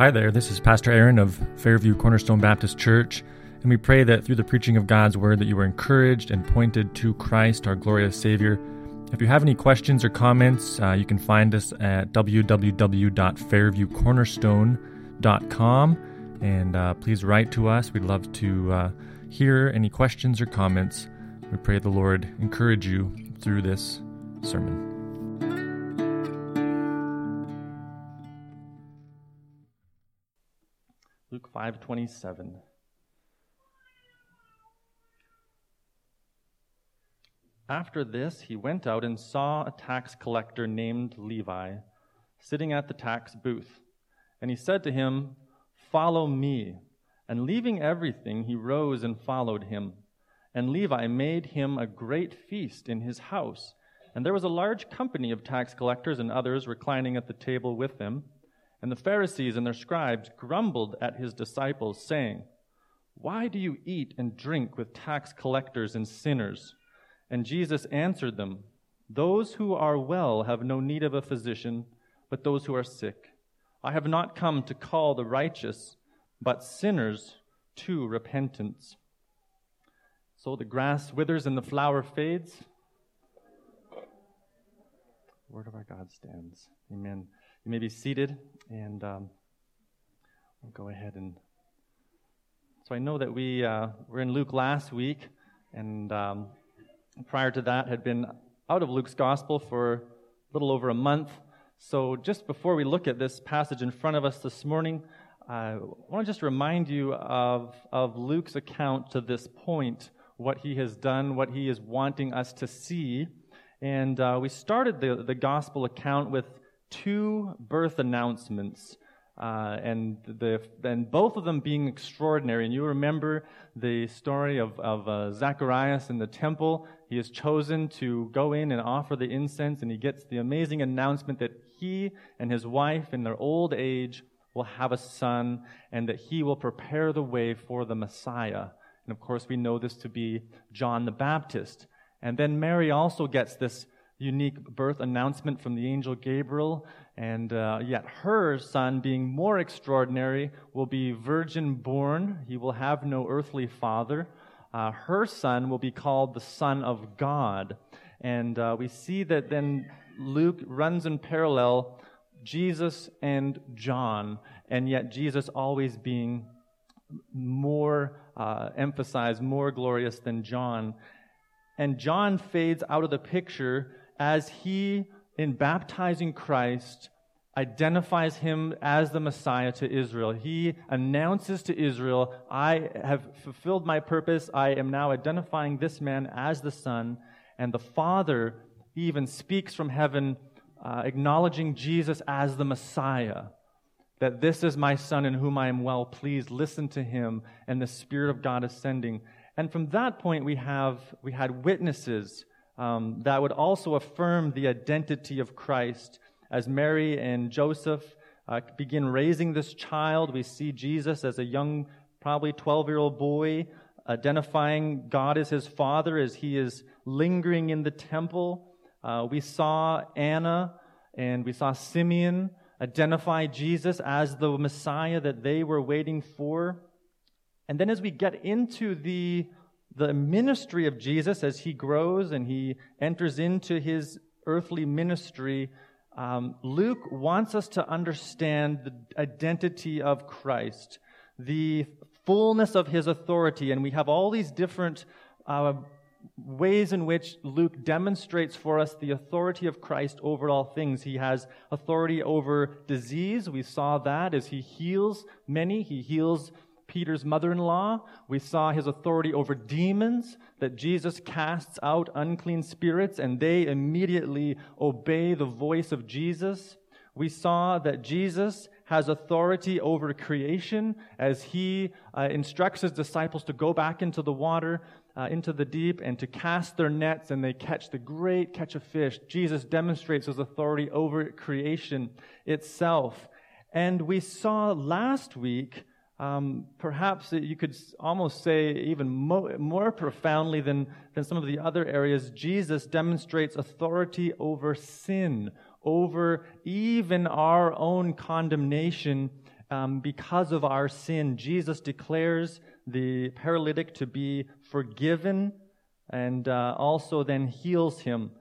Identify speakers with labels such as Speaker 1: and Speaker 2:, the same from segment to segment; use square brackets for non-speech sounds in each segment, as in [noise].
Speaker 1: Hi there, this is Pastor Aaron of Fairview Cornerstone Baptist Church, and we pray that through the preaching of God's Word that you were encouraged and pointed to Christ, our glorious Savior. If you have any questions or comments, uh, you can find us at www.fairviewcornerstone.com, and uh, please write to us. We'd love to uh, hear any questions or comments. We pray the Lord encourage you through this sermon. 5:27 After this he went out and saw a tax collector named Levi sitting at the tax booth. And he said to him follow me. And leaving everything he rose and followed him. And Levi made him a great feast in his house. And there was a large company of tax collectors and others reclining at the table with him and the Pharisees and their scribes grumbled at his disciples, saying, Why do you eat and drink with tax collectors and sinners? And Jesus answered them, Those who are well have no need of a physician, but those who are sick. I have not come to call the righteous, but sinners to repentance. So the grass withers and the flower fades. The word of our God stands. Amen. You may be seated, and um, I'll go ahead and. So I know that we uh, were in Luke last week, and um, prior to that had been out of Luke's gospel for a little over a month. So just before we look at this passage in front of us this morning, I want to just remind you of, of Luke's account to this point, what he has done, what he is wanting us to see. And uh, we started the, the gospel account with two birth announcements, uh, and, the, and both of them being extraordinary. And you remember the story of, of uh, Zacharias in the temple. He is chosen to go in and offer the incense, and he gets the amazing announcement that he and his wife, in their old age, will have a son, and that he will prepare the way for the Messiah. And of course, we know this to be John the Baptist. And then Mary also gets this unique birth announcement from the angel Gabriel, and uh, yet her son, being more extraordinary, will be virgin born. He will have no earthly father. Uh, her son will be called the Son of God. And uh, we see that then Luke runs in parallel Jesus and John, and yet Jesus always being more uh, emphasized, more glorious than John. And John fades out of the picture as he, in baptizing Christ, identifies him as the Messiah to Israel. He announces to Israel, I have fulfilled my purpose. I am now identifying this man as the Son. And the Father even speaks from heaven, uh, acknowledging Jesus as the Messiah. That this is my Son in whom I am well pleased. Listen to him. And the Spirit of God ascending. And from that point, we, have, we had witnesses um, that would also affirm the identity of Christ. As Mary and Joseph uh, begin raising this child, we see Jesus as a young, probably 12 year old boy, identifying God as his father as he is lingering in the temple. Uh, we saw Anna and we saw Simeon identify Jesus as the Messiah that they were waiting for. And then as we get into the the ministry of Jesus as he grows and he enters into his earthly ministry, um, Luke wants us to understand the identity of Christ, the fullness of his authority. And we have all these different uh, ways in which Luke demonstrates for us the authority of Christ over all things. He has authority over disease. We saw that as he heals many, he heals Peter's mother in law. We saw his authority over demons, that Jesus casts out unclean spirits and they immediately obey the voice of Jesus. We saw that Jesus has authority over creation as he uh, instructs his disciples to go back into the water, uh, into the deep, and to cast their nets, and they catch the great catch of fish. Jesus demonstrates his authority over creation itself. And we saw last week um, perhaps you could almost say even mo- more profoundly than, than some of the other areas, Jesus demonstrates authority over sin, over even our own condemnation, um, because of our sin. Jesus declares the paralytic to be forgiven and uh, also then heals him.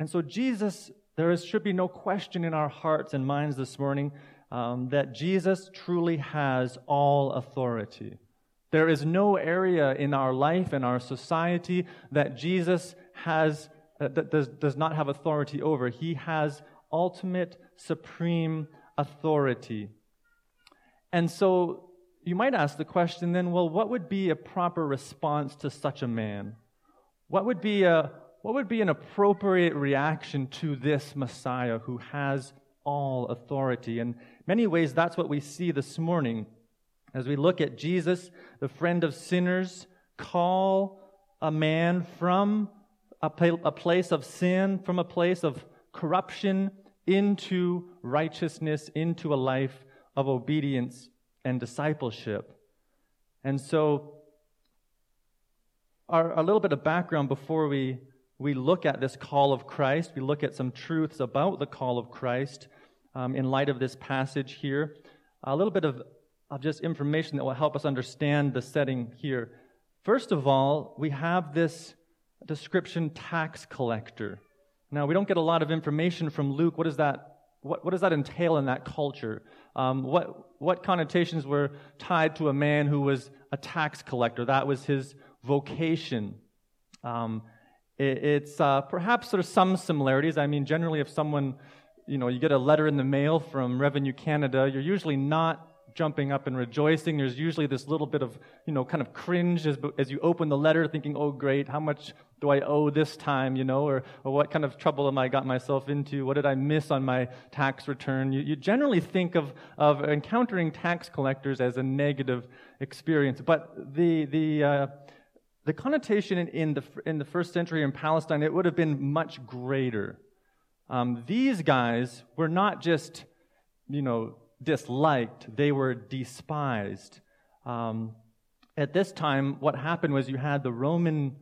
Speaker 1: And so, Jesus, there is, should be no question in our hearts and minds this morning um, that Jesus truly has all authority. There is no area in our life and our society that Jesus has that does, does not have authority over. He has ultimate, supreme authority. And so you might ask the question then, well, what would be a proper response to such a man? What would be a what would be an appropriate reaction to this Messiah who has all authority? In many ways, that's what we see this morning as we look at Jesus, the friend of sinners, call a man from a, a place of sin, from a place of corruption, into righteousness, into a life of obedience and discipleship. And so, our, a little bit of background before we, we look at this call of Christ, we look at some truths about the call of Christ um, in light of this passage here. A little bit of, of just information that will help us understand the setting here. First of all, we have this description tax collector. Now, we don't get a lot of information from Luke. What does that, what, what does that entail in that culture? Um, what, what connotations were tied to a man who was a tax collector? That was his vocation. Um, it, it's uh, perhaps there's some similarities. I mean, generally, if someone, you know, you get a letter in the mail from Revenue Canada, you're usually not jumping up and rejoicing. There's usually this little bit of, you know, kind of cringe as, as you open the letter, thinking, oh, great, how much do I owe this time, you know, or, or what kind of trouble am I got myself into? What did I miss on my tax return? You, you generally think of, of encountering tax collectors as a negative experience. But the, the, uh, the connotation in, in, the, in the first century in Palestine, it would have been much greater. Um, these guys were not just, you know, disliked, they were despised. Um, at this time, what happened was you had the Roman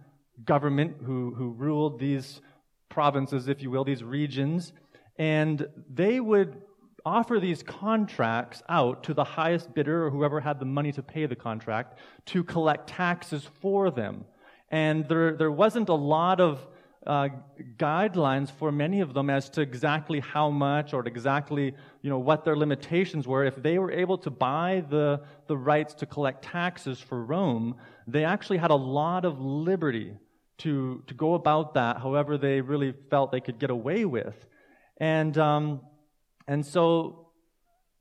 Speaker 1: government who, who ruled these provinces, if you will, these regions, and they would offer these contracts out to the highest bidder or whoever had the money to pay the contract to collect taxes for them. And there, there wasn't a lot of uh, guidelines for many of them as to exactly how much or exactly you know what their limitations were. If they were able to buy the, the rights to collect taxes for Rome, they actually had a lot of liberty to, to go about that however they really felt they could get away with. And, um, and so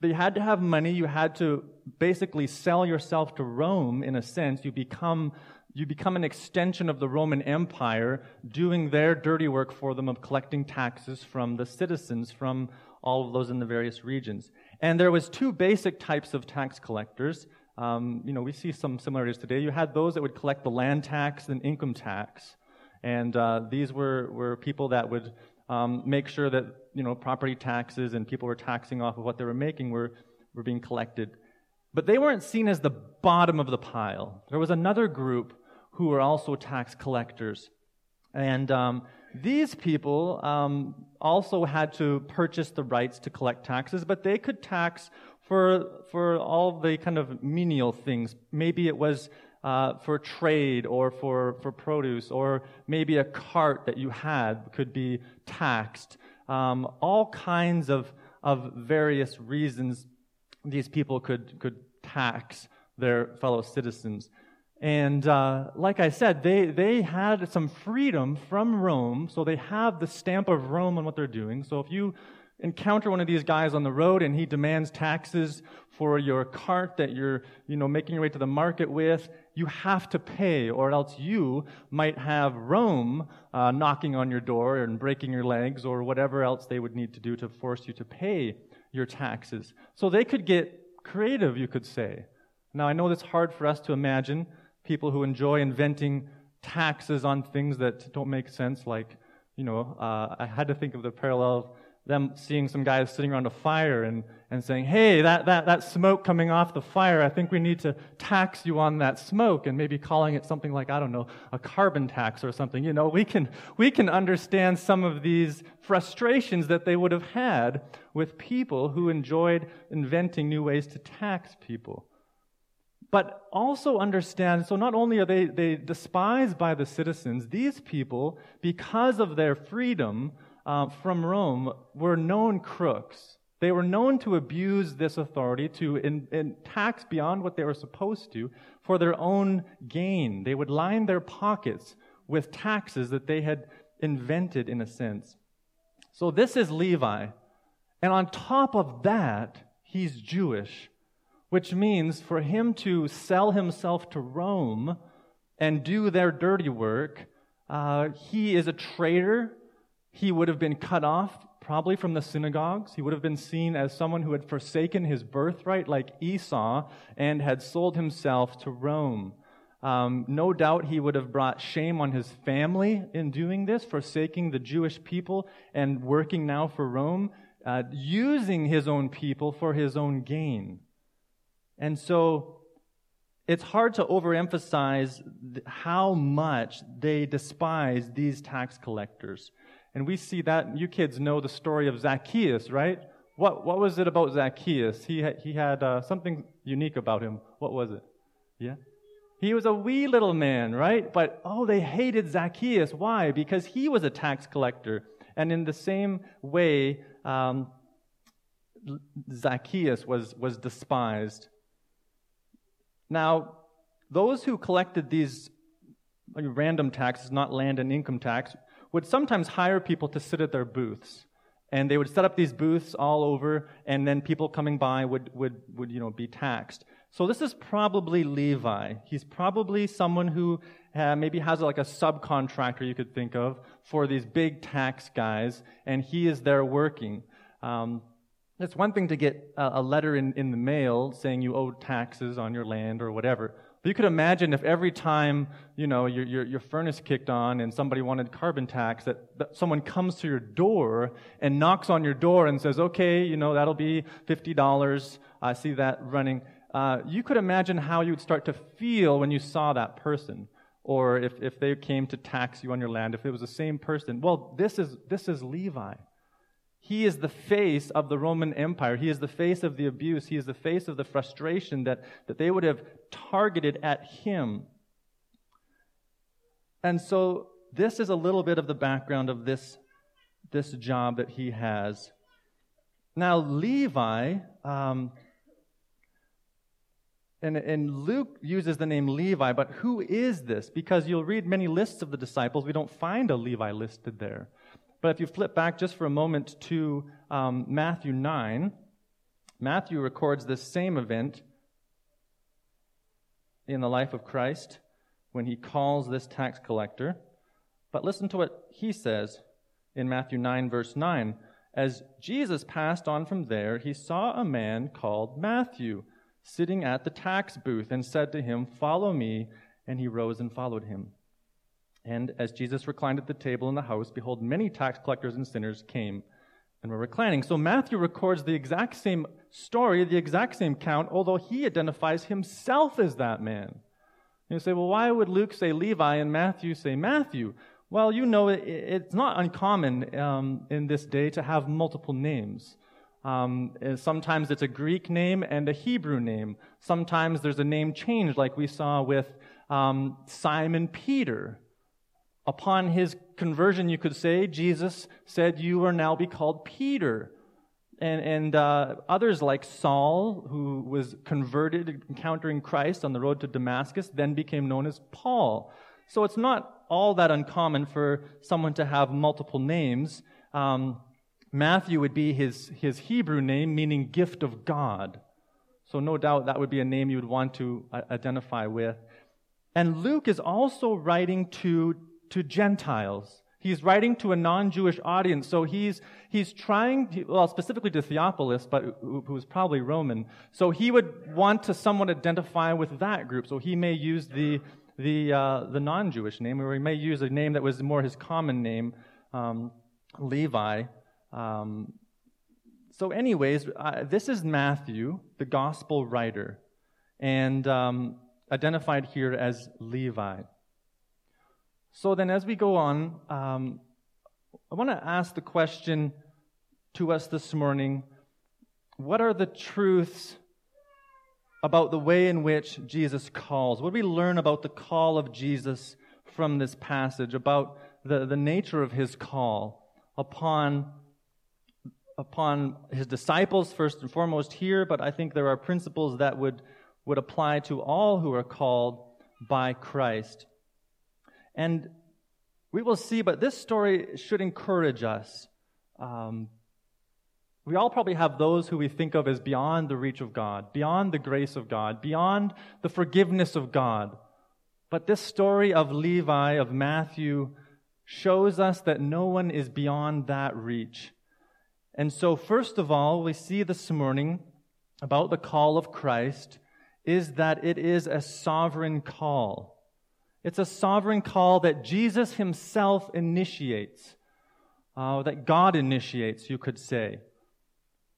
Speaker 1: they had to have money. You had to basically sell yourself to Rome in a sense. You become, you become an extension of the Roman Empire, doing their dirty work for them of collecting taxes from the citizens from all of those in the various regions. And there was two basic types of tax collectors. Um, you know, we see some similarities today. You had those that would collect the land tax and income tax, and uh, these were, were people that would um, make sure that you know property taxes and people were taxing off of what they were making were, were being collected. But they weren't seen as the bottom of the pile. There was another group who were also tax collectors, and um, these people um, also had to purchase the rights to collect taxes, but they could tax for, for all the kind of menial things. Maybe it was uh, for trade or for, for produce, or maybe a cart that you had could be taxed. Um, all kinds of, of various reasons these people could, could tax their fellow citizens. And uh, like I said, they, they had some freedom from Rome, so they have the stamp of Rome on what they're doing. So if you encounter one of these guys on the road and he demands taxes for your cart that you're you know making your way to the market with you have to pay or else you might have rome uh, knocking on your door and breaking your legs or whatever else they would need to do to force you to pay your taxes so they could get creative you could say now i know it's hard for us to imagine people who enjoy inventing taxes on things that don't make sense like you know uh, i had to think of the parallel them seeing some guys sitting around a fire and, and saying, hey, that, that, that smoke coming off the fire, I think we need to tax you on that smoke, and maybe calling it something like, I don't know, a carbon tax or something. You know, we can, we can understand some of these frustrations that they would have had with people who enjoyed inventing new ways to tax people. But also understand, so not only are they, they despised by the citizens, these people, because of their freedom, uh, from Rome were known crooks. They were known to abuse this authority, to in, in tax beyond what they were supposed to for their own gain. They would line their pockets with taxes that they had invented, in a sense. So this is Levi. And on top of that, he's Jewish, which means for him to sell himself to Rome and do their dirty work, uh, he is a traitor he would have been cut off probably from the synagogues. He would have been seen as someone who had forsaken his birthright, like Esau, and had sold himself to Rome. Um, no doubt he would have brought shame on his family in doing this, forsaking the Jewish people and working now for Rome, uh, using his own people for his own gain. And so it's hard to overemphasize how much they despise these tax collectors. And we see that, you kids know the story of Zacchaeus, right? What, what was it about Zacchaeus? He had, he had uh, something unique about him. What was it? Yeah? He was a wee little man, right? But, oh, they hated Zacchaeus. Why? Because he was a tax collector. And in the same way, um, Zacchaeus was, was despised. Now, those who collected these random taxes, not land and income tax, would sometimes hire people to sit at their booths. And they would set up these booths all over, and then people coming by would, would, would you know, be taxed. So this is probably Levi. He's probably someone who uh, maybe has like a subcontractor you could think of for these big tax guys, and he is there working. Um, it's one thing to get a, letter in, in the mail saying you owe taxes on your land or whatever. But you could imagine if every time, you know, your, your, your, furnace kicked on and somebody wanted carbon tax, that, that someone comes to your door and knocks on your door and says, okay, you know, that'll be $50. I see that running. Uh, you could imagine how you would start to feel when you saw that person. Or if, if they came to tax you on your land, if it was the same person. Well, this is, this is Levi. He is the face of the Roman Empire. He is the face of the abuse. He is the face of the frustration that, that they would have targeted at him. And so, this is a little bit of the background of this, this job that he has. Now, Levi, um, and, and Luke uses the name Levi, but who is this? Because you'll read many lists of the disciples, we don't find a Levi listed there. But if you flip back just for a moment to um, Matthew 9, Matthew records this same event in the life of Christ when he calls this tax collector. But listen to what he says in Matthew 9, verse 9. As Jesus passed on from there, he saw a man called Matthew sitting at the tax booth and said to him, Follow me. And he rose and followed him. And as Jesus reclined at the table in the house, behold, many tax collectors and sinners came and were reclining. So Matthew records the exact same story, the exact same count, although he identifies himself as that man. You say, well, why would Luke say Levi and Matthew say Matthew? Well, you know, it's not uncommon um, in this day to have multiple names. Um, sometimes it's a Greek name and a Hebrew name. Sometimes there's a name change, like we saw with um, Simon Peter. Upon his conversion, you could say, Jesus said, You are now be called Peter. And, and uh, others like Saul, who was converted, encountering Christ on the road to Damascus, then became known as Paul. So it's not all that uncommon for someone to have multiple names. Um, Matthew would be his, his Hebrew name, meaning gift of God. So no doubt that would be a name you would want to uh, identify with. And Luke is also writing to to Gentiles. He's writing to a non Jewish audience, so he's, he's trying, well, specifically to Theophilus, but who was probably Roman. So he would want to somewhat identify with that group. So he may use the, the, uh, the non Jewish name, or he may use a name that was more his common name, um, Levi. Um, so, anyways, uh, this is Matthew, the gospel writer, and um, identified here as Levi. So, then as we go on, um, I want to ask the question to us this morning what are the truths about the way in which Jesus calls? What do we learn about the call of Jesus from this passage, about the, the nature of his call upon, upon his disciples, first and foremost, here, but I think there are principles that would, would apply to all who are called by Christ. And we will see, but this story should encourage us. Um, we all probably have those who we think of as beyond the reach of God, beyond the grace of God, beyond the forgiveness of God. But this story of Levi, of Matthew, shows us that no one is beyond that reach. And so, first of all, we see this morning about the call of Christ is that it is a sovereign call. It's a sovereign call that Jesus himself initiates, uh, that God initiates, you could say.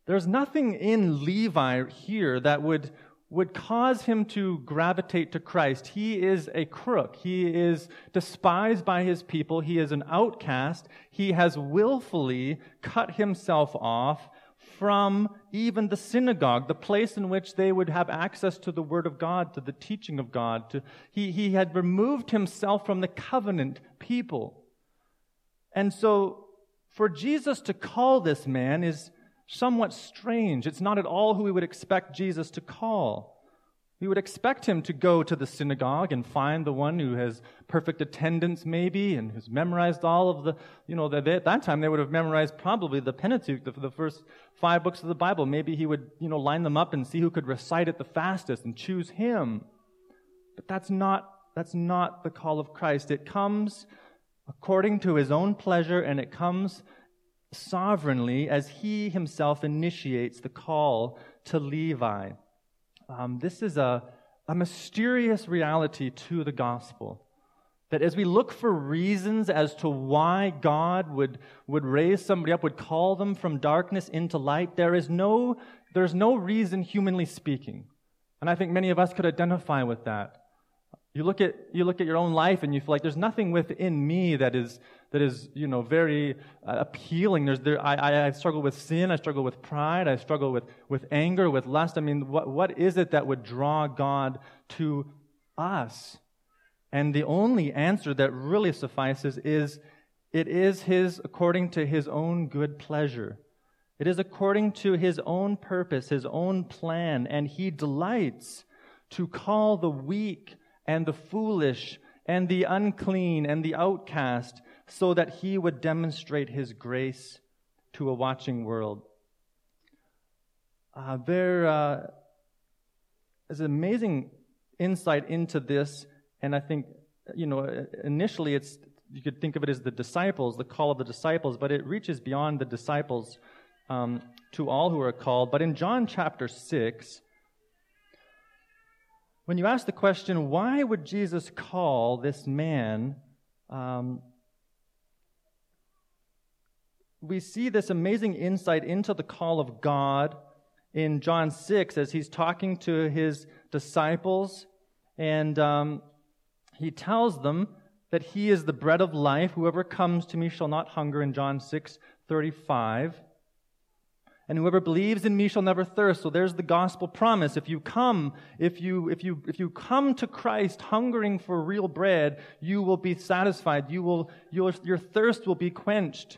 Speaker 1: There's nothing in Levi here that would, would cause him to gravitate to Christ. He is a crook. He is despised by his people. He is an outcast. He has willfully cut himself off from even the synagogue, the place in which they would have access to the Word of God, to the teaching of God. To, he, he had removed himself from the covenant people. And so, for Jesus to call this man is somewhat strange. It's not at all who we would expect Jesus to call. We would expect him to go to the synagogue and find the one who has perfect attendance, maybe, and who's memorized all of the, you know, at that time they would have memorized probably the Pentateuch, the, the first five books of the Bible. Maybe he would, you know, line them up and see who could recite it the fastest and choose him. But that's not, that's not the call of Christ. It comes according to his own pleasure and it comes sovereignly as he himself initiates the call to Levi. Um, this is a, a mysterious reality to the gospel. That as we look for reasons as to why God would, would raise somebody up, would call them from darkness into light, there is no, there's no reason, humanly speaking. And I think many of us could identify with that. You look at, you look at your own life and you feel like there's nothing within me that is, that is you know, very uh, appealing. There's, there, I, I struggle with sin. I struggle with pride. I struggle with, with anger, with lust. I mean, what, what is it that would draw God to us? And the only answer that really suffices is it is His according to His own good pleasure. It is according to His own purpose, His own plan, and He delights to call the weak and the foolish and the unclean and the outcast so that he would demonstrate his grace to a watching world. Uh, there uh, is amazing insight into this, and I think, you know, initially it's you could think of it as the disciples, the call of the disciples, but it reaches beyond the disciples um, to all who are called. But in John chapter 6, when you ask the question, why would Jesus call this man? Um, we see this amazing insight into the call of God in John 6 as he's talking to his disciples. And um, he tells them that he is the bread of life. Whoever comes to me shall not hunger in John 6 35 and whoever believes in me shall never thirst. So there's the gospel promise. If you come if you if you if you come to christ hungering for real bread you will be satisfied. You will your, your thirst will be quenched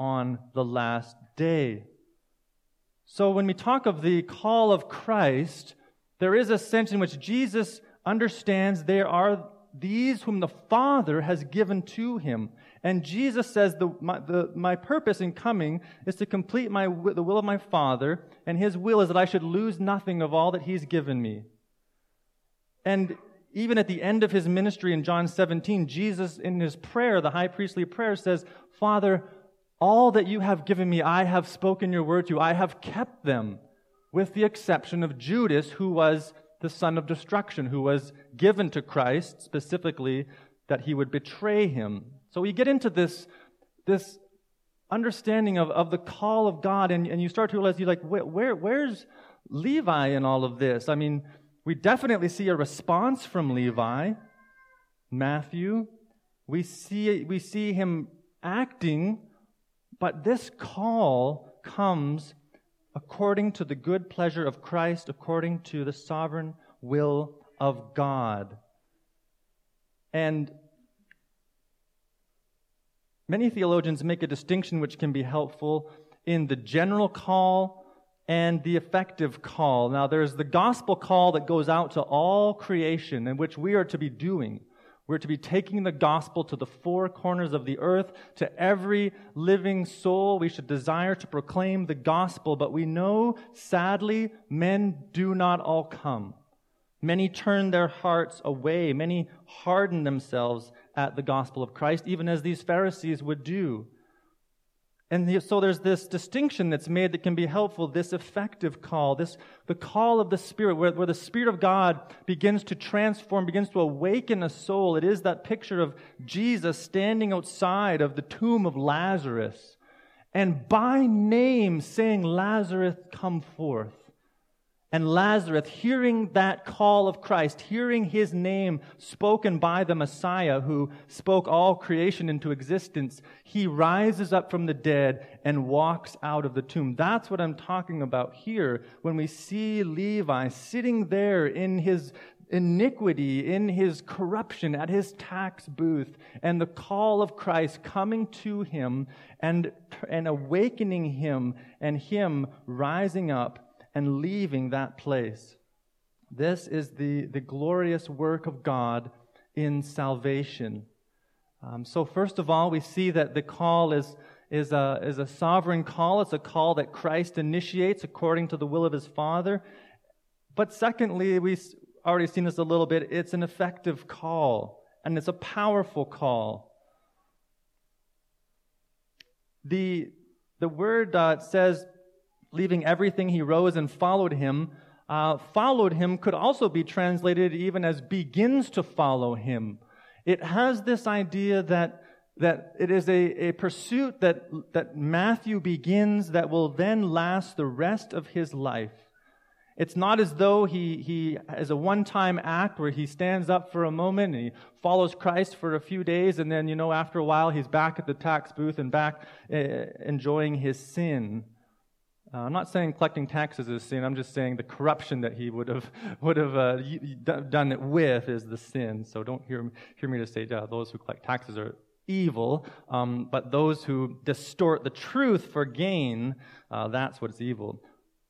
Speaker 1: on the last day. So when we talk of the call of Christ, there is a sense in which Jesus understands there are these whom the Father has given to him. And Jesus says, the, my, the, my purpose in coming is to complete my, the will of my Father, and his will is that I should lose nothing of all that he's given me. And even at the end of his ministry in John 17, Jesus, in his prayer, the high priestly prayer, says, Father, all that you have given me, I have spoken your word to. I have kept them, with the exception of Judas, who was the son of destruction, who was given to Christ specifically that he would betray him. So we get into this, this understanding of, of the call of God, and, and you start to realize, you're like, where, where, where's Levi in all of this? I mean, we definitely see a response from Levi, Matthew. We see, we see him acting but this call comes according to the good pleasure of Christ, according to the sovereign will of God. And many theologians make a distinction which can be helpful in the general call and the effective call. Now, there's the gospel call that goes out to all creation, in which we are to be doing. We're to be taking the gospel to the four corners of the earth, to every living soul. We should desire to proclaim the gospel, but we know, sadly, men do not all come. Many turn their hearts away. Many harden themselves at the gospel of Christ, even as these Pharisees would do. And so there's this distinction that's made that can be helpful, this effective call, this, the call of the Spirit, where, where the Spirit of God begins to transform, begins to awaken a soul. It is that picture of Jesus standing outside of the tomb of Lazarus and by name saying, Lazarus, come forth. And Lazarus, hearing that call of Christ, hearing his name spoken by the Messiah who spoke all creation into existence, he rises up from the dead and walks out of the tomb. That's what I'm talking about here when we see Levi sitting there in his iniquity, in his corruption at his tax booth, and the call of Christ coming to him and, and awakening him, and him rising up and leaving that place. This is the, the glorious work of God in salvation. Um, so, first of all, we see that the call is, is, a, is a sovereign call. It's a call that Christ initiates according to the will of his Father. But secondly, we've already seen this a little bit, it's an effective call, and it's a powerful call. The, the word uh, says leaving everything, he rose and followed him. Uh, followed him could also be translated even as begins to follow him. It has this idea that, that it is a, a pursuit that, that Matthew begins that will then last the rest of his life. It's not as though he, he has a one time act where he stands up for a moment and he follows Christ for a few days, and then, you know, after a while he's back at the tax booth and back uh, enjoying his sin. Uh, I'm not saying collecting taxes is sin. I'm just saying the corruption that he would have [laughs] would have uh, done it with is the sin. So don't hear hear me to say yeah, those who collect taxes are evil, um, but those who distort the truth for gain, uh, that's what's evil.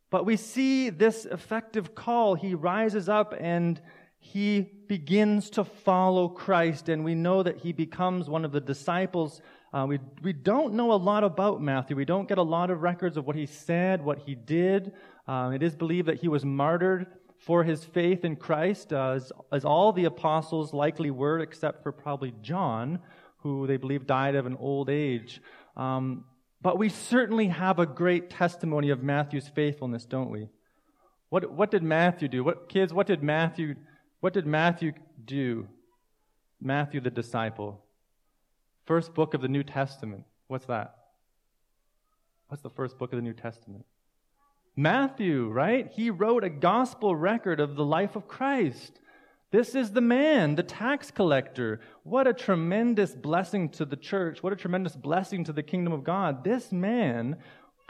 Speaker 1: But we see this effective call. He rises up and he begins to follow Christ, and we know that he becomes one of the disciples uh, we, we don't know a lot about Matthew. We don't get a lot of records of what he said, what he did. Uh, it is believed that he was martyred for his faith in Christ, uh, as, as all the apostles likely were, except for probably John, who they believe died of an old age. Um, but we certainly have a great testimony of Matthew's faithfulness, don't we? What, what did Matthew do? What kids, what did Matthew what did Matthew do? Matthew the disciple. First book of the New Testament. What's that? What's the first book of the New Testament? Matthew, right? He wrote a gospel record of the life of Christ. This is the man, the tax collector. What a tremendous blessing to the church. What a tremendous blessing to the kingdom of God. This man,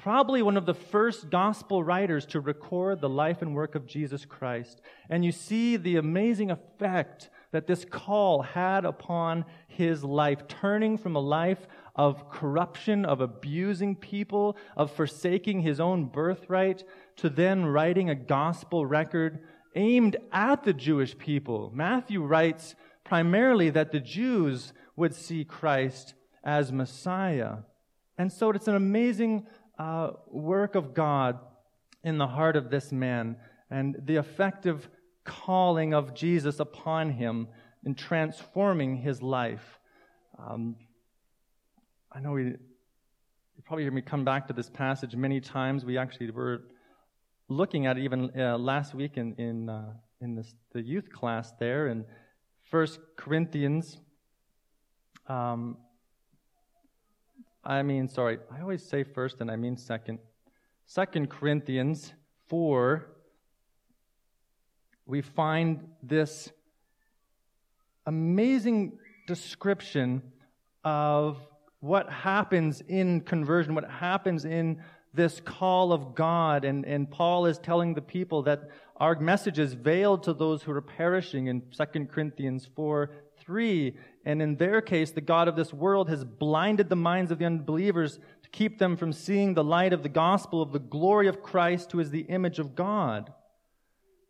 Speaker 1: probably one of the first gospel writers to record the life and work of Jesus Christ. And you see the amazing effect that this call had upon his life, turning from a life of corruption, of abusing people, of forsaking his own birthright, to then writing a gospel record aimed at the Jewish people. Matthew writes primarily that the Jews would see Christ as Messiah. And so it's an amazing uh, work of God in the heart of this man and the effective calling of Jesus upon him in transforming his life. Um, I know we, you probably hear me come back to this passage many times. We actually were looking at it even uh, last week in, in, uh, in this, the youth class there in First Corinthians. Um, I mean, sorry, I always say first and I mean second. Second Corinthians 4, we find this amazing description of what happens in conversion, what happens in this call of God. And, and Paul is telling the people that our message is veiled to those who are perishing in 2 Corinthians 4 3. And in their case, the God of this world has blinded the minds of the unbelievers to keep them from seeing the light of the gospel of the glory of Christ, who is the image of God.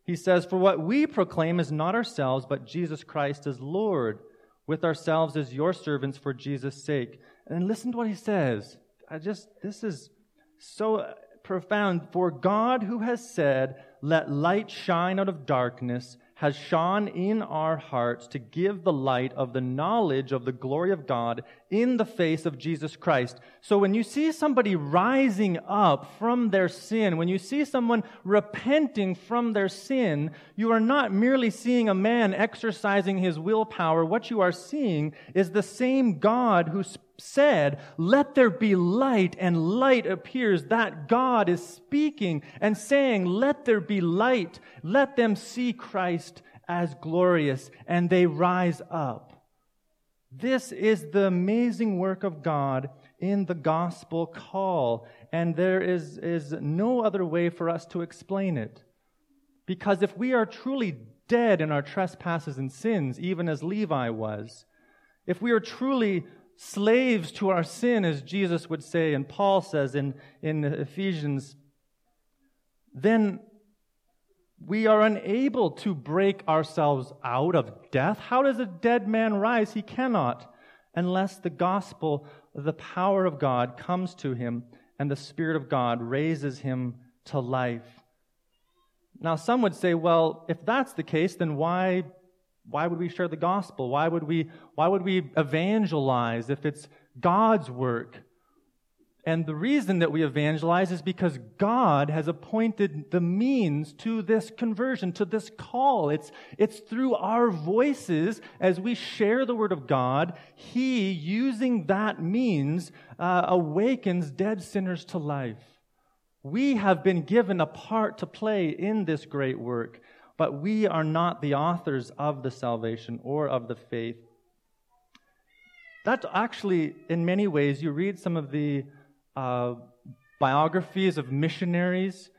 Speaker 1: He says, For what we proclaim is not ourselves, but Jesus Christ as Lord, with ourselves as your servants for Jesus' sake. And listen to what he says. I just, this is so profound. For God, who has said, Let light shine out of darkness, has shone in our hearts to give the light of the knowledge of the glory of God in the face of Jesus Christ. So when you see somebody rising up from their sin, when you see someone repenting from their sin, you are not merely seeing a man exercising his willpower. What you are seeing is the same God who said, Let there be light, and light appears. That God is speaking and saying, Let there be light. Let them see Christ as glorious, and they rise up. This is the amazing work of God in the gospel call, and there is, is no other way for us to explain it. Because if we are truly dead in our trespasses and sins, even as Levi was, if we are truly slaves to our sin, as Jesus would say, and Paul says in, in Ephesians, then we are unable to break ourselves out of death. How does a dead man rise? He cannot, unless the gospel, the power of God, comes to him and the Spirit of God raises him to life. Now, some would say, well, if that's the case, then why why would we share the gospel? Why would we, why would we evangelize if it's God's work? And the reason that we evangelize is because God has appointed the means to this conversion, to this call. It's, it's through our voices as we share the word of God. He, using that means, uh, awakens dead sinners to life. We have been given a part to play in this great work but we are not the authors of the salvation or of the faith. That's actually, in many ways, you read some of the uh, biographies of missionaries.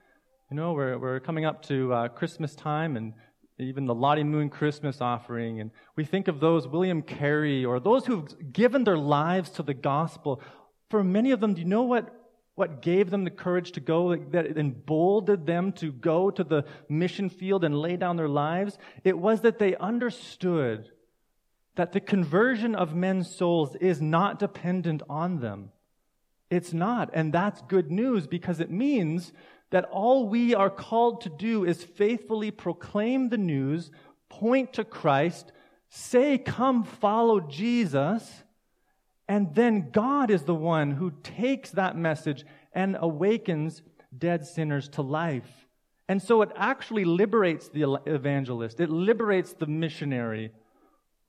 Speaker 1: You know, we're, we're coming up to uh, Christmas time and even the Lottie Moon Christmas offering. And we think of those, William Carey, or those who've given their lives to the gospel. For many of them, do you know what what gave them the courage to go, that emboldened them to go to the mission field and lay down their lives? It was that they understood that the conversion of men's souls is not dependent on them. It's not. And that's good news because it means that all we are called to do is faithfully proclaim the news, point to Christ, say, Come follow Jesus and then God is the one who takes that message and awakens dead sinners to life. And so it actually liberates the evangelist, it liberates the missionary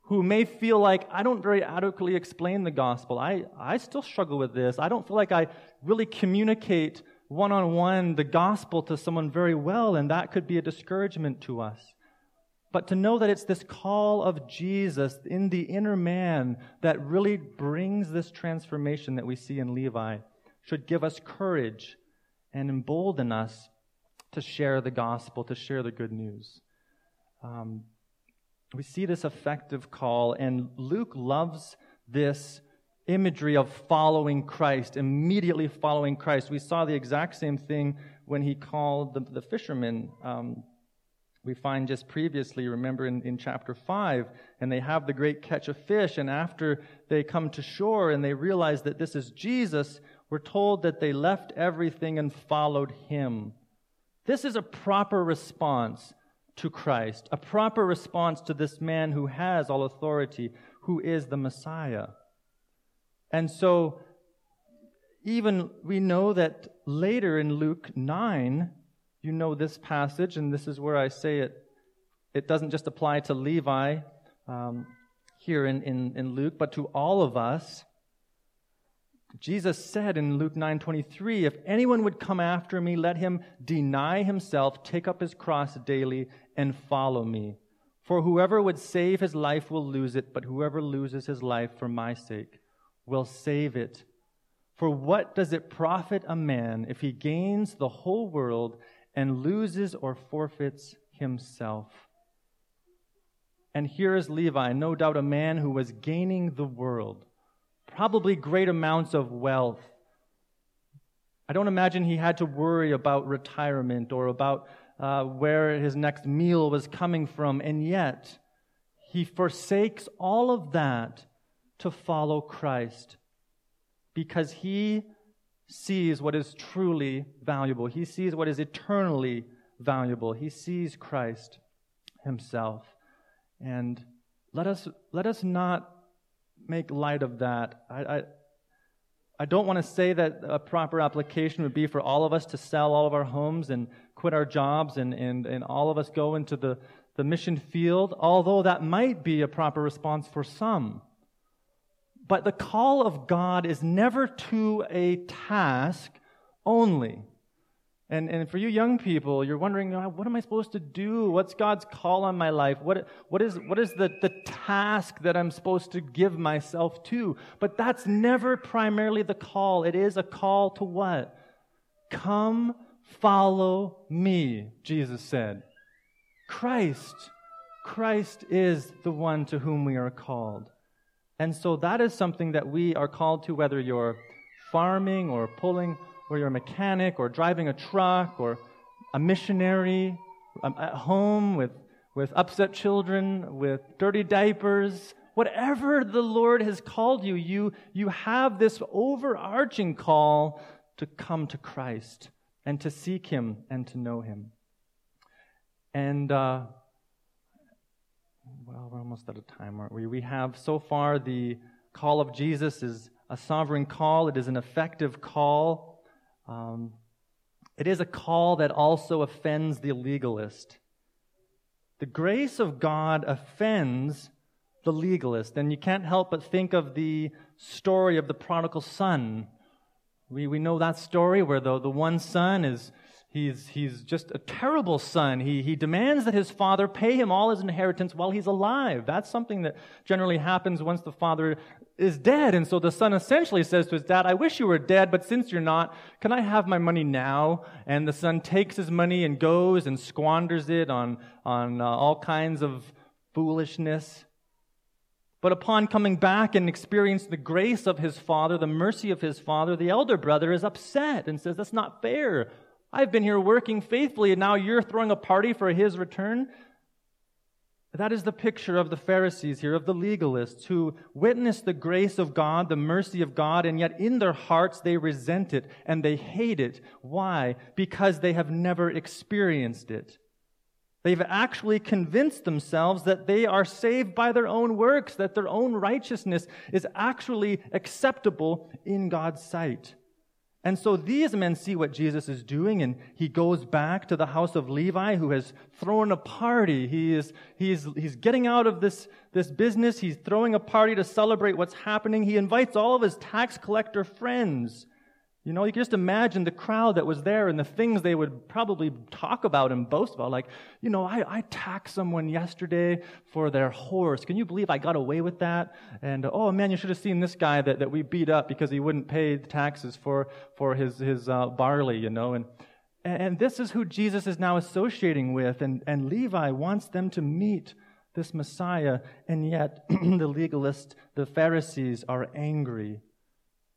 Speaker 1: who may feel like I don't very adequately explain the gospel. I, I still struggle with this. I don't feel like I really communicate one on one the gospel to someone very well, and that could be a discouragement to us. But to know that it's this call of Jesus in the inner man that really brings this transformation that we see in Levi should give us courage and embolden us to share the gospel, to share the good news. Um, we see this effective call, and Luke loves this imagery of following Christ, immediately following Christ. We saw the exact same thing when he called the, the fishermen. Um, we find just previously, remember in, in chapter 5, and they have the great catch of fish, and after they come to shore and they realize that this is Jesus, we're told that they left everything and followed him. This is a proper response to Christ, a proper response to this man who has all authority, who is the Messiah. And so, even we know that later in Luke 9, you know this passage, and this is where I say it. It doesn't just apply to Levi um, here in, in, in Luke, but to all of us. Jesus said in Luke 9:23, "If anyone would come after me, let him deny himself, take up his cross daily, and follow me. For whoever would save his life will lose it, but whoever loses his life for my sake will save it. For what does it profit a man if he gains the whole world and loses or forfeits himself. And here is Levi, no doubt a man who was gaining the world, probably great amounts of wealth. I don't imagine he had to worry about retirement or about uh, where his next meal was coming from, and yet he forsakes all of that to follow Christ because he sees what is truly valuable. He sees what is eternally valuable. He sees Christ himself. And let us, let us not make light of that. I, I, I don't want to say that a proper application would be for all of us to sell all of our homes and quit our jobs and, and, and all of us go into the, the mission field, although that might be a proper response for some. But the call of God is never to a task only. And, and for you young people, you're wondering, ah, what am I supposed to do? What's God's call on my life? What, what is, what is the, the task that I'm supposed to give myself to? But that's never primarily the call. It is a call to what? Come follow me, Jesus said. Christ. Christ is the one to whom we are called. And so that is something that we are called to, whether you're farming or pulling, or you're a mechanic or driving a truck or a missionary um, at home with, with upset children, with dirty diapers, whatever the Lord has called you, you, you have this overarching call to come to Christ and to seek Him and to know Him. And uh, well, we're almost out of time, aren't we? We have so far the call of Jesus is a sovereign call, it is an effective call. Um, it is a call that also offends the legalist. The grace of God offends the legalist, and you can't help but think of the story of the prodigal son. We, we know that story where the, the one son is He's, he's just a terrible son. He, he demands that his father pay him all his inheritance while he's alive. That's something that generally happens once the father is dead. And so the son essentially says to his dad, I wish you were dead, but since you're not, can I have my money now? And the son takes his money and goes and squanders it on, on uh, all kinds of foolishness. But upon coming back and experiencing the grace of his father, the mercy of his father, the elder brother is upset and says, That's not fair. I've been here working faithfully, and now you're throwing a party for his return. That is the picture of the Pharisees here, of the legalists who witness the grace of God, the mercy of God, and yet in their hearts they resent it and they hate it. Why? Because they have never experienced it. They've actually convinced themselves that they are saved by their own works, that their own righteousness is actually acceptable in God's sight. And so these men see what Jesus is doing, and he goes back to the house of Levi, who has thrown a party. He is, he's, he's getting out of this, this business. He's throwing a party to celebrate what's happening. He invites all of his tax collector friends. You know, you can just imagine the crowd that was there and the things they would probably talk about and boast about. Like, you know, I, I taxed someone yesterday for their horse. Can you believe I got away with that? And, oh man, you should have seen this guy that, that we beat up because he wouldn't pay the taxes for, for his, his uh, barley, you know. And, and this is who Jesus is now associating with. And, and Levi wants them to meet this Messiah. And yet, [clears throat] the legalists, the Pharisees, are angry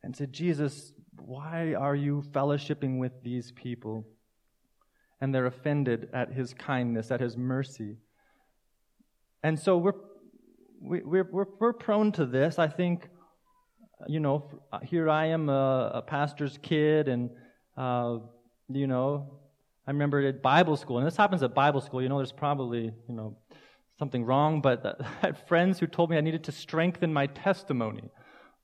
Speaker 1: and said, Jesus, why are you fellowshipping with these people? and they're offended at his kindness, at his mercy. And so we're, we, we're, we're, we're prone to this. I think, you know, here I am, a, a pastor's kid, and, uh, you know, I remember at Bible school, and this happens at Bible school, you know, there's probably, you know, something wrong, but [laughs] I had friends who told me I needed to strengthen my testimony.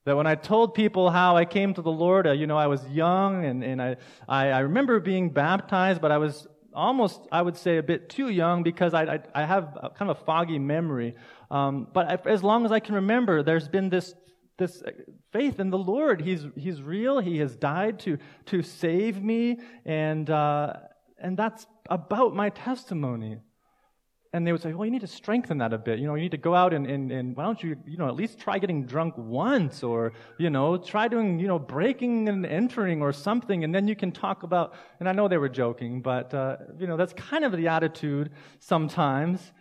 Speaker 1: That when I told people how I came to the Lord, uh, you know, I was young and, and I, I, I, remember being baptized, but I was almost, I would say, a bit too young because I, I, I have a, kind of a foggy memory. Um, but as long as I can remember, there's been this, this faith in the Lord. He's, he's real. He has died to, to save me. And, uh, and that's about my testimony and they would say, well, you need to strengthen that a bit. You know, you need to go out and, and, and why don't you, you know, at least try getting drunk once or, you know, try doing, you know, breaking and entering or something. And then you can talk about, and I know they were joking, but, uh, you know, that's kind of the attitude sometimes.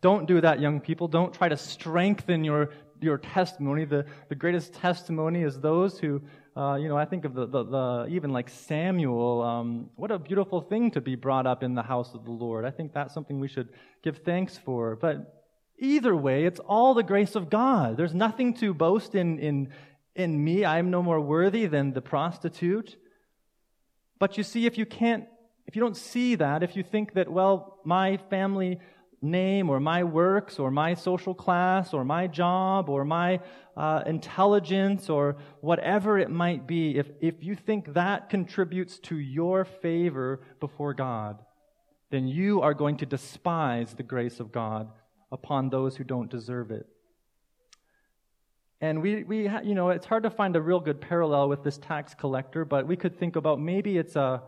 Speaker 1: Don't do that, young people. Don't try to strengthen your, your testimony. The, the greatest testimony is those who, uh, you know, I think of the, the, the even like Samuel. Um, what a beautiful thing to be brought up in the house of the Lord. I think that's something we should give thanks for. But either way, it's all the grace of God. There's nothing to boast in, in, in me. I am no more worthy than the prostitute. But you see, if you can't, if you don't see that, if you think that, well, my family name or my works or my social class or my job or my uh, intelligence or whatever it might be, if, if you think that contributes to your favor before God, then you are going to despise the grace of God upon those who don't deserve it. And we, we, you know, it's hard to find a real good parallel with this tax collector, but we could think about maybe it's a,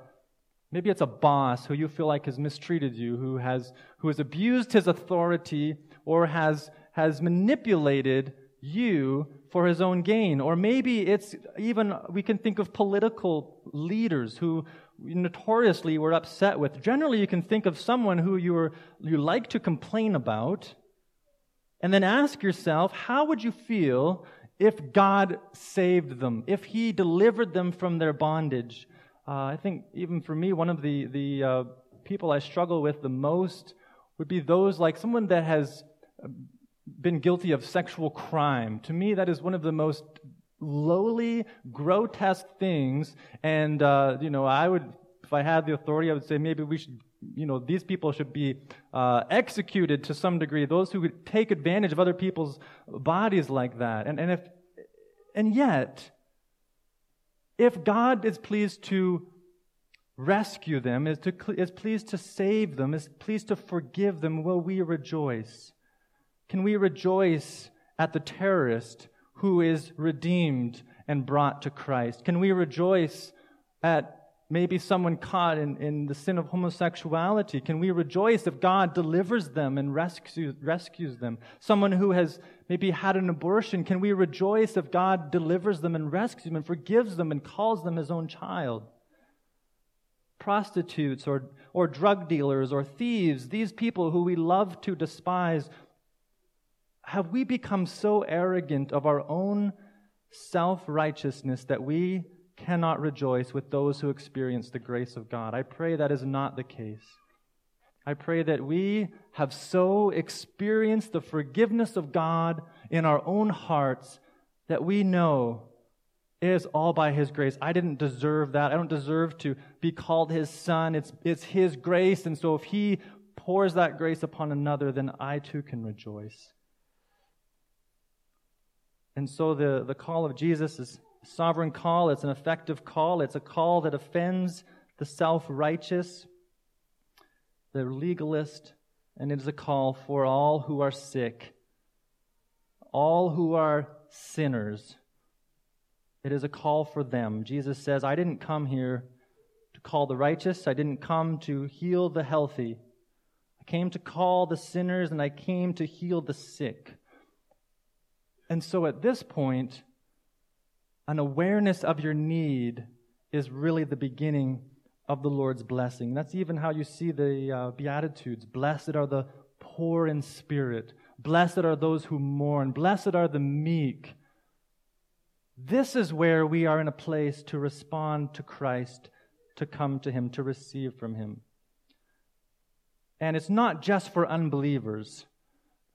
Speaker 1: Maybe it's a boss who you feel like has mistreated you, who has, who has abused his authority or has, has manipulated you for his own gain. Or maybe it's even, we can think of political leaders who notoriously were upset with. Generally, you can think of someone who you, were, you like to complain about, and then ask yourself, how would you feel if God saved them, if he delivered them from their bondage? Uh, I think even for me, one of the, the uh, people I struggle with the most would be those like someone that has uh, been guilty of sexual crime. To me, that is one of the most lowly, grotesque things. And, uh, you know, I would, if I had the authority, I would say maybe we should, you know, these people should be uh, executed to some degree. Those who take advantage of other people's bodies like that. And, and if, and yet, if God is pleased to rescue them, is, to, is pleased to save them, is pleased to forgive them, will we rejoice? Can we rejoice at the terrorist who is redeemed and brought to Christ? Can we rejoice at maybe someone caught in, in the sin of homosexuality? Can we rejoice if God delivers them and rescues, rescues them? Someone who has maybe had an abortion, can we rejoice if God delivers them and rescues them and forgives them and calls them his own child? Prostitutes or, or drug dealers or thieves, these people who we love to despise, have we become so arrogant of our own self righteousness that we cannot rejoice with those who experience the grace of God. I pray that is not the case. I pray that we have so experienced the forgiveness of God in our own hearts that we know it is all by His grace. I didn't deserve that. I don't deserve to be called His son. It's, it's His grace. And so if He pours that grace upon another, then I too can rejoice. And so the, the call of Jesus is sovereign call, it's an effective call, it's a call that offends the self righteous, the legalist, and it is a call for all who are sick, all who are sinners. It is a call for them. Jesus says, I didn't come here to call the righteous, I didn't come to heal the healthy. I came to call the sinners, and I came to heal the sick. And so at this point, an awareness of your need is really the beginning of the Lord's blessing. That's even how you see the uh, Beatitudes. Blessed are the poor in spirit. Blessed are those who mourn. Blessed are the meek. This is where we are in a place to respond to Christ, to come to Him, to receive from Him. And it's not just for unbelievers.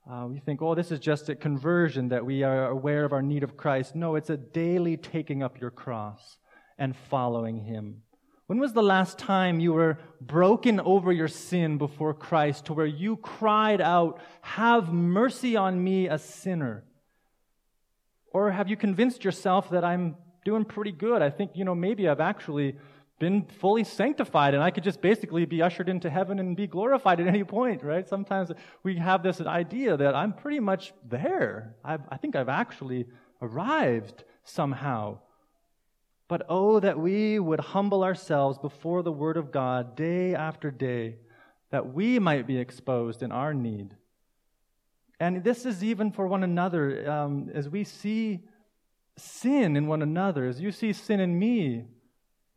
Speaker 1: Uh, we think, oh, this is just a conversion that we are aware of our need of Christ. No, it's a daily taking up your cross and following Him. When was the last time you were broken over your sin before Christ to where you cried out, Have mercy on me, a sinner? Or have you convinced yourself that I'm doing pretty good? I think, you know, maybe I've actually been fully sanctified and I could just basically be ushered into heaven and be glorified at any point, right? Sometimes we have this idea that I'm pretty much there. I've, i think I've actually arrived somehow. But oh, that we would humble ourselves before the Word of God day after day, that we might be exposed in our need. And this is even for one another. Um, as we see sin in one another, as you see sin in me,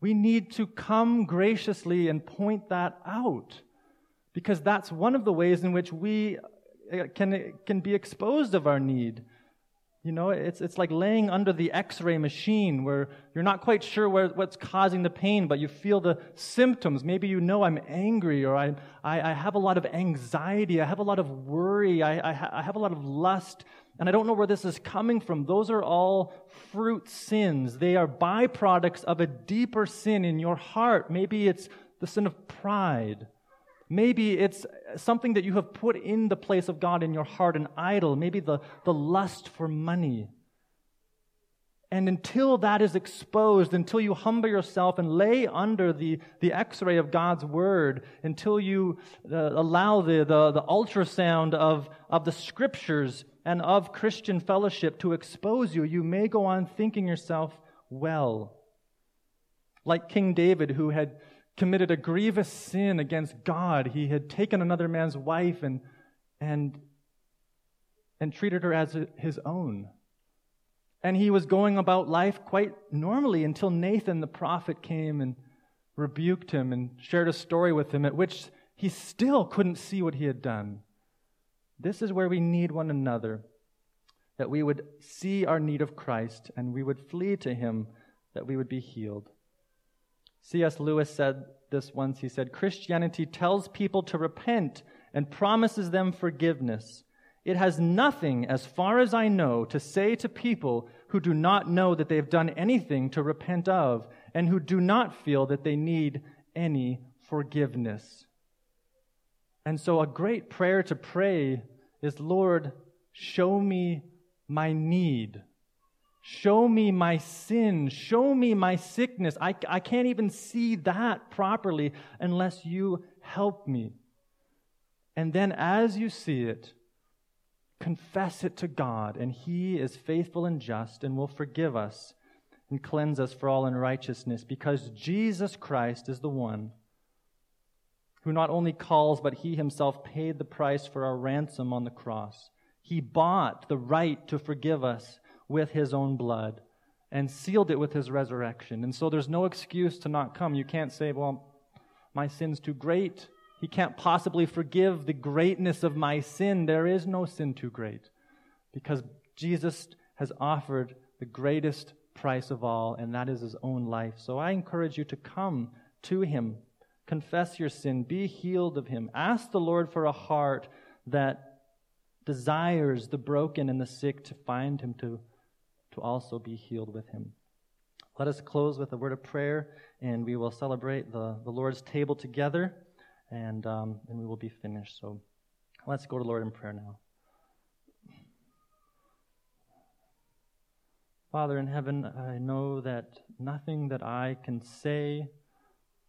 Speaker 1: we need to come graciously and point that out. Because that's one of the ways in which we uh, can, can be exposed of our need. You know, it's, it's like laying under the x ray machine where you're not quite sure where, what's causing the pain, but you feel the symptoms. Maybe you know I'm angry or I, I, I have a lot of anxiety. I have a lot of worry. I, I, I have a lot of lust, and I don't know where this is coming from. Those are all fruit sins. They are byproducts of a deeper sin in your heart. Maybe it's the sin of pride. Maybe it's something that you have put in the place of God in your heart, an idol. Maybe the, the lust for money. And until that is exposed, until you humble yourself and lay under the, the x ray of God's word, until you uh, allow the, the, the ultrasound of, of the scriptures and of Christian fellowship to expose you, you may go on thinking yourself well. Like King David, who had committed a grievous sin against God. He had taken another man's wife and, and, and treated her as his own. And he was going about life quite normally until Nathan the prophet came and rebuked him and shared a story with him at which he still couldn't see what he had done. This is where we need one another, that we would see our need of Christ and we would flee to him, that we would be healed. C.S. Lewis said this once. He said, Christianity tells people to repent and promises them forgiveness. It has nothing, as far as I know, to say to people who do not know that they have done anything to repent of and who do not feel that they need any forgiveness. And so, a great prayer to pray is Lord, show me my need. Show me my sin. Show me my sickness. I, I can't even see that properly unless you help me. And then, as you see it, confess it to God, and He is faithful and just and will forgive us and cleanse us for all unrighteousness because Jesus Christ is the one who not only calls, but He Himself paid the price for our ransom on the cross. He bought the right to forgive us with his own blood and sealed it with his resurrection. And so there's no excuse to not come. You can't say, well, my sin's too great. He can't possibly forgive the greatness of my sin. There is no sin too great because Jesus has offered the greatest price of all, and that is his own life. So I encourage you to come to him, confess your sin, be healed of him. Ask the Lord for a heart that desires the broken and the sick to find him, to to also be healed with him. Let us close with a word of prayer, and we will celebrate the, the Lord's table together, and, um, and we will be finished. So let's go to Lord in prayer now. Father in heaven, I know that nothing that I can say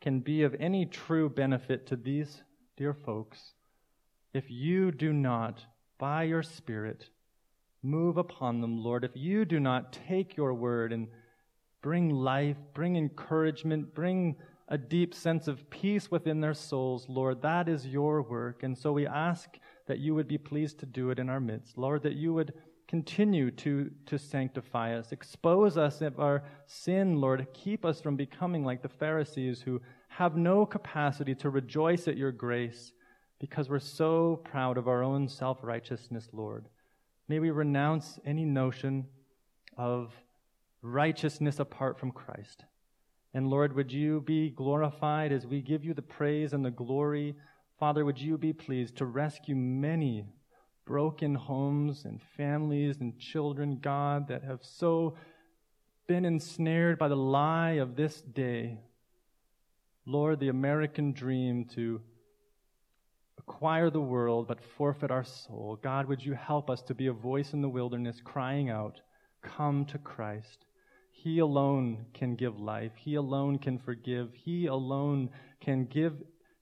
Speaker 1: can be of any true benefit to these dear folks if you do not, by your Spirit, Move upon them, Lord. If you do not take your word and bring life, bring encouragement, bring a deep sense of peace within their souls, Lord, that is your work. And so we ask that you would be pleased to do it in our midst. Lord, that you would continue to, to sanctify us, expose us of our sin, Lord. Keep us from becoming like the Pharisees who have no capacity to rejoice at your grace because we're so proud of our own self righteousness, Lord. May we renounce any notion of righteousness apart from Christ. And Lord, would you be glorified as we give you the praise and the glory Father, would you be pleased to rescue many broken homes and families and children, God, that have so been ensnared by the lie of this day. Lord, the American dream to acquire the world but forfeit our soul. God, would you help us to be a voice in the wilderness crying out, Come to Christ. He alone can give life. He alone can forgive. He alone can give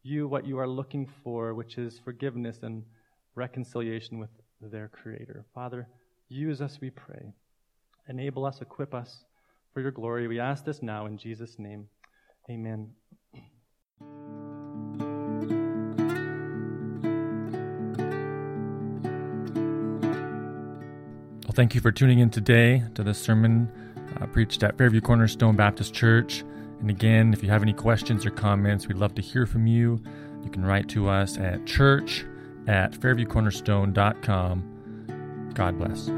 Speaker 1: you what you are looking for, which is forgiveness and reconciliation with their Creator. Father, use us, we pray. Enable us, equip us for your glory. We ask this now in Jesus' name. Amen.
Speaker 2: Well, thank you for tuning in today to the sermon uh, preached at Fairview Cornerstone Baptist Church. And again, if you have any questions or comments, we'd love to hear from you. You can write to us at church at fairviewcornerstone.com. God bless.